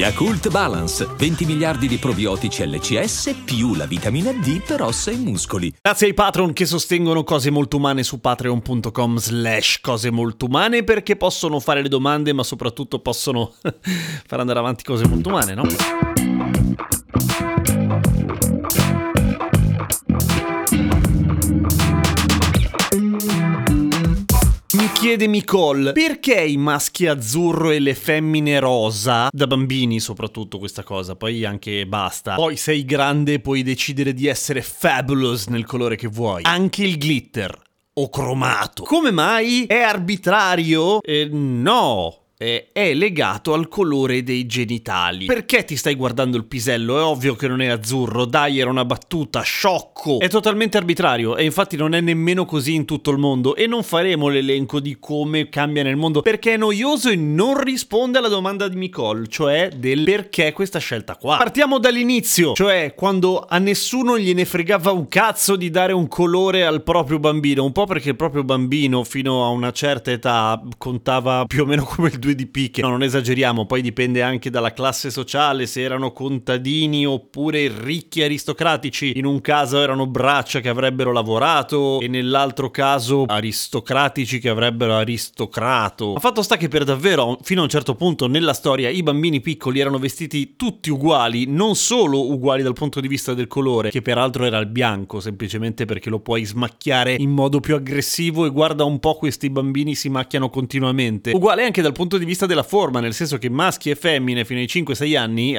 Yakult Balance, 20 miliardi di probiotici LCS più la vitamina D per ossa e muscoli. Grazie ai patron che sostengono cose molto umane su patreon.com slash cose molto umane perché possono fare le domande ma soprattutto possono far andare avanti cose molto umane, no? Chiede Nicole, perché i maschi azzurro e le femmine rosa? Da bambini soprattutto questa cosa, poi anche basta. Poi sei grande puoi decidere di essere fabulous nel colore che vuoi. Anche il glitter. O cromato. Come mai? È arbitrario? Eh, no, è legato al colore dei genitali. Perché ti stai guardando il pisello? È ovvio che non è azzurro, dai, era una battuta, sciocco. È totalmente arbitrario e infatti non è nemmeno così in tutto il mondo e non faremo l'elenco di come cambia nel mondo perché è noioso e non risponde alla domanda di Nicole, cioè del perché questa scelta qua. Partiamo dall'inizio, cioè quando a nessuno gliene fregava un cazzo di dare un colore al proprio bambino, un po' perché il proprio bambino fino a una certa età contava più o meno come il 2 due di picche. No, non esageriamo, poi dipende anche dalla classe sociale, se erano contadini oppure ricchi aristocratici. In un caso erano braccia che avrebbero lavorato e nell'altro caso aristocratici che avrebbero aristocrato. Ma fatto sta che per davvero, fino a un certo punto nella storia, i bambini piccoli erano vestiti tutti uguali, non solo uguali dal punto di vista del colore, che peraltro era il bianco, semplicemente perché lo puoi smacchiare in modo più aggressivo e guarda un po' questi bambini si macchiano continuamente. Uguale anche dal punto di vista della forma, nel senso che maschi e femmine fino ai 5-6 anni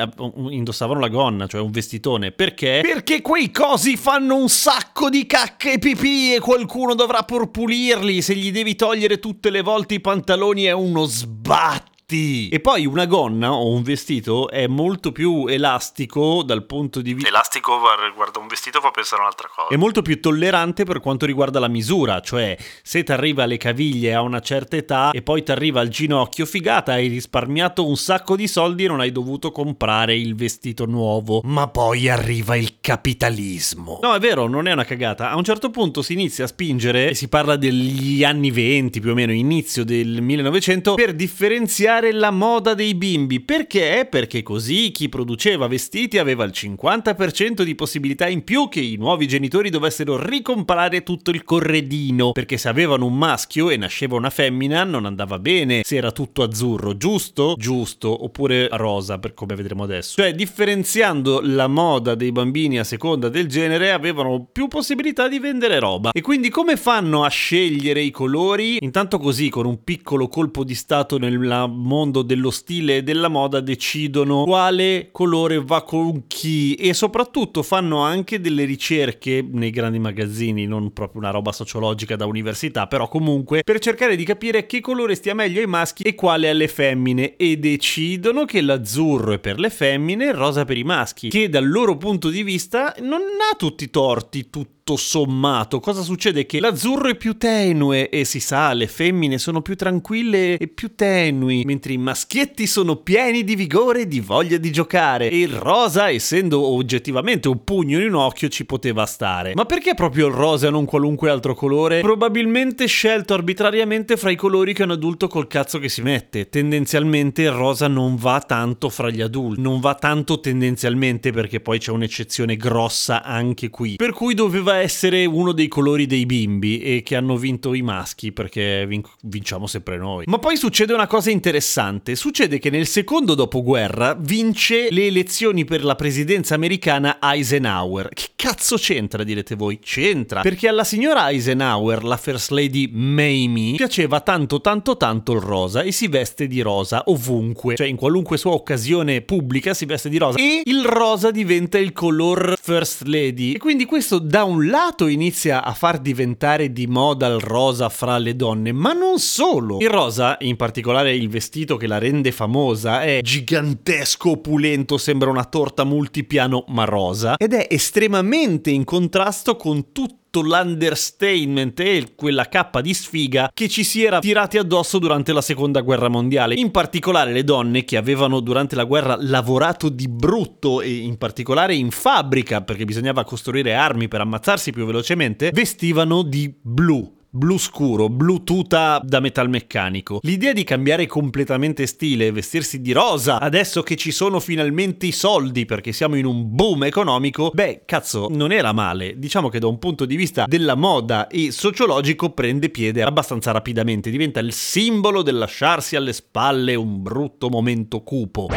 indossavano la gonna, cioè un vestitone. Perché? Perché quei cosi fanno un sacco di cacche e pipì e qualcuno dovrà pur pulirli. Se gli devi togliere tutte le volte i pantaloni è uno sbatto vestiti. E poi una gonna o un vestito è molto più elastico dal punto di vista... Elastico riguardo un vestito fa pensare a un'altra cosa. È molto più tollerante per quanto riguarda la misura, cioè se ti arriva alle caviglie a una certa età e poi ti arriva al ginocchio, figata, hai risparmiato un sacco di soldi e non hai dovuto comprare il vestito nuovo. Ma poi arriva il capitalismo. No, è vero, non è una cagata. A un certo punto si inizia a spingere, e si parla degli anni 20 più o meno, inizio del 1900, per differenziare cambiare la moda dei bimbi. Perché? Perché così chi produceva vestiti aveva il 50% di possibilità in più che i nuovi genitori dovessero ricomprare tutto il corredino. Perché se avevano un maschio e nasceva una femmina non andava bene se era tutto azzurro, giusto? Giusto, oppure rosa, per come vedremo adesso. Cioè, differenziando la moda dei bambini a seconda del genere, avevano più possibilità di vendere roba. E quindi come fanno a scegliere i colori? Intanto così, con un piccolo colpo di stato nella mondo dello stile e della moda decidono quale colore va con chi e soprattutto fanno anche delle ricerche nei grandi magazzini, non proprio una roba sociologica da università, però comunque per cercare di capire che colore stia meglio ai maschi e quale alle femmine. E decidono che l'azzurro è per le femmine e il rosa per i maschi, che dal loro punto di vista non ha tutti i torti, tutti tutto sommato, cosa succede? Che l'azzurro è più tenue e si sa, le femmine sono più tranquille e più tenui, mentre i maschietti sono pieni di vigore e di voglia di giocare. E il rosa, essendo oggettivamente un pugno in un occhio, ci poteva stare. Ma perché proprio il rosa e non qualunque altro colore? Probabilmente scelto arbitrariamente fra i colori che un adulto col cazzo che si mette. Tendenzialmente il rosa non va tanto fra gli adulti, non va tanto tendenzialmente perché poi c'è un'eccezione grossa anche qui. Per cui doveva essere uno dei colori dei bimbi e che hanno vinto i maschi perché vin- vinciamo sempre noi. Ma poi succede una cosa interessante, succede che nel secondo dopoguerra vince le elezioni per la presidenza americana Eisenhower. Che cazzo c'entra direte voi? C'entra, perché alla signora Eisenhower, la first lady Mamie, piaceva tanto tanto tanto il rosa e si veste di rosa ovunque, cioè in qualunque sua occasione pubblica si veste di rosa e il rosa diventa il color first lady e quindi questo da un lato inizia a far diventare di moda il rosa fra le donne, ma non solo. Il rosa, in particolare il vestito che la rende famosa, è gigantesco, opulento, sembra una torta multipiano ma rosa ed è estremamente in contrasto con tutti tutto l'understatement e quella cappa di sfiga che ci si era tirati addosso durante la seconda guerra mondiale. In particolare le donne che avevano durante la guerra lavorato di brutto e in particolare in fabbrica perché bisognava costruire armi per ammazzarsi più velocemente, vestivano di blu blu scuro, blu tuta da metalmeccanico. L'idea di cambiare completamente stile e vestirsi di rosa adesso che ci sono finalmente i soldi perché siamo in un boom economico, beh, cazzo, non era male. Diciamo che da un punto di vista della moda e sociologico prende piede abbastanza rapidamente, diventa il simbolo del lasciarsi alle spalle un brutto momento cupo.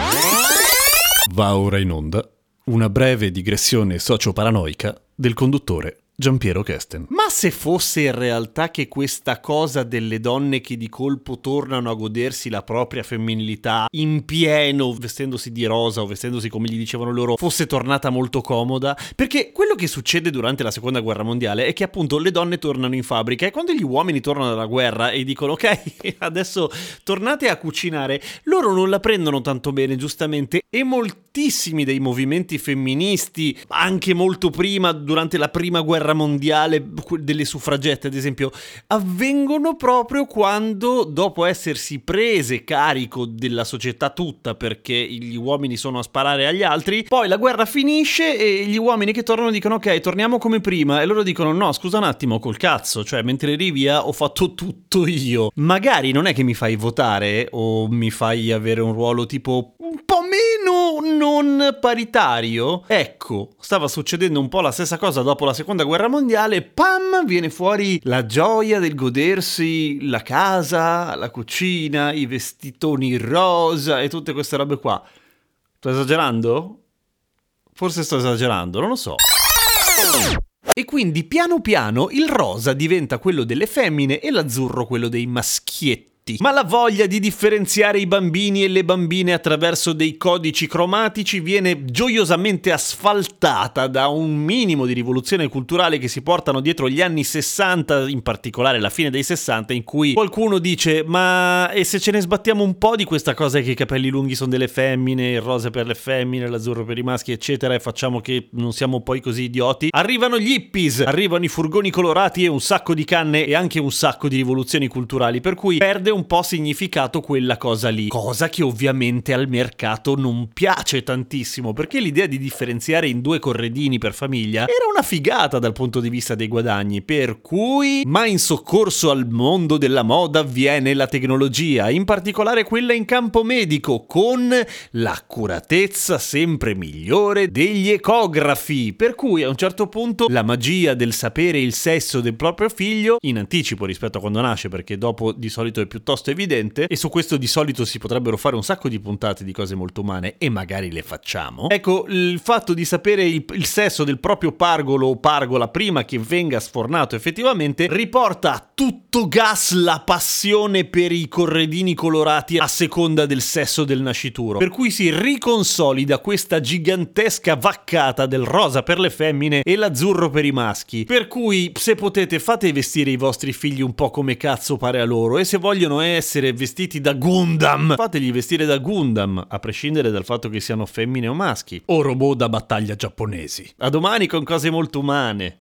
Va ora in onda una breve digressione socio-paranoica del conduttore Giampiero Kesten. Ma se fosse in realtà che questa cosa delle donne che di colpo tornano a godersi la propria femminilità in pieno, vestendosi di rosa o vestendosi come gli dicevano loro, fosse tornata molto comoda? Perché quello che succede durante la seconda guerra mondiale è che appunto le donne tornano in fabbrica e quando gli uomini tornano dalla guerra e dicono ok, adesso tornate a cucinare, loro non la prendono tanto bene, giustamente, e moltissimi dei movimenti femministi, anche molto prima, durante la prima guerra guerra mondiale delle suffragette, ad esempio, avvengono proprio quando, dopo essersi prese carico della società tutta perché gli uomini sono a sparare agli altri, poi la guerra finisce e gli uomini che tornano dicono ok, torniamo come prima e loro dicono no, scusa un attimo, col cazzo, cioè mentre eri via ho fatto tutto io. Magari non è che mi fai votare o mi fai avere un ruolo tipo non paritario. Ecco, stava succedendo un po' la stessa cosa dopo la seconda guerra mondiale. Pam, viene fuori la gioia del godersi la casa, la cucina, i vestitoni rosa e tutte queste robe qua. Sto esagerando? Forse sto esagerando, non lo so. E quindi piano piano il rosa diventa quello delle femmine e l'azzurro quello dei maschietti tutti. Ma la voglia di differenziare i bambini e le bambine attraverso dei codici cromatici viene gioiosamente asfaltata da un minimo di rivoluzione culturale che si portano dietro gli anni 60, in particolare la fine dei 60, in cui qualcuno dice ma e se ce ne sbattiamo un po' di questa cosa che i capelli lunghi sono delle femmine, il rosa per le femmine, l'azzurro per i maschi, eccetera, e facciamo che non siamo poi così idioti? Arrivano gli hippies, arrivano i furgoni colorati e un sacco di canne e anche un sacco di rivoluzioni culturali, per cui perde un po' significato quella cosa lì. Cosa che ovviamente al mercato non piace tantissimo, perché l'idea di differenziare in due corredini per famiglia era una figata dal punto di vista dei guadagni, per cui ma in soccorso al mondo della moda viene la tecnologia, in particolare quella in campo medico, con l'accuratezza sempre migliore degli ecografi, per cui a un certo punto la magia del sapere il sesso del proprio figlio in anticipo rispetto a quando nasce, perché dopo di solito è piuttosto evidente e su questo di solito si potrebbero fare un sacco di puntate di cose molto umane e magari le facciamo. Ecco, il fatto di sapere il, il sesso del proprio pargolo o pargola prima che venga sfornato effettivamente riporta a tutto gas la passione per i corredini colorati a seconda del sesso del nascituro. Per cui si riconsolida questa gigantesca vaccata del rosa per le femmine e l'azzurro per i maschi. Per cui se potete fate vestire i vostri figli un po' come cazzo pare a loro e se vogliono essere essere vestiti da Gundam, fategli vestire da Gundam, a prescindere dal fatto che siano femmine o maschi, o robot da battaglia giapponesi. A domani con cose molto umane.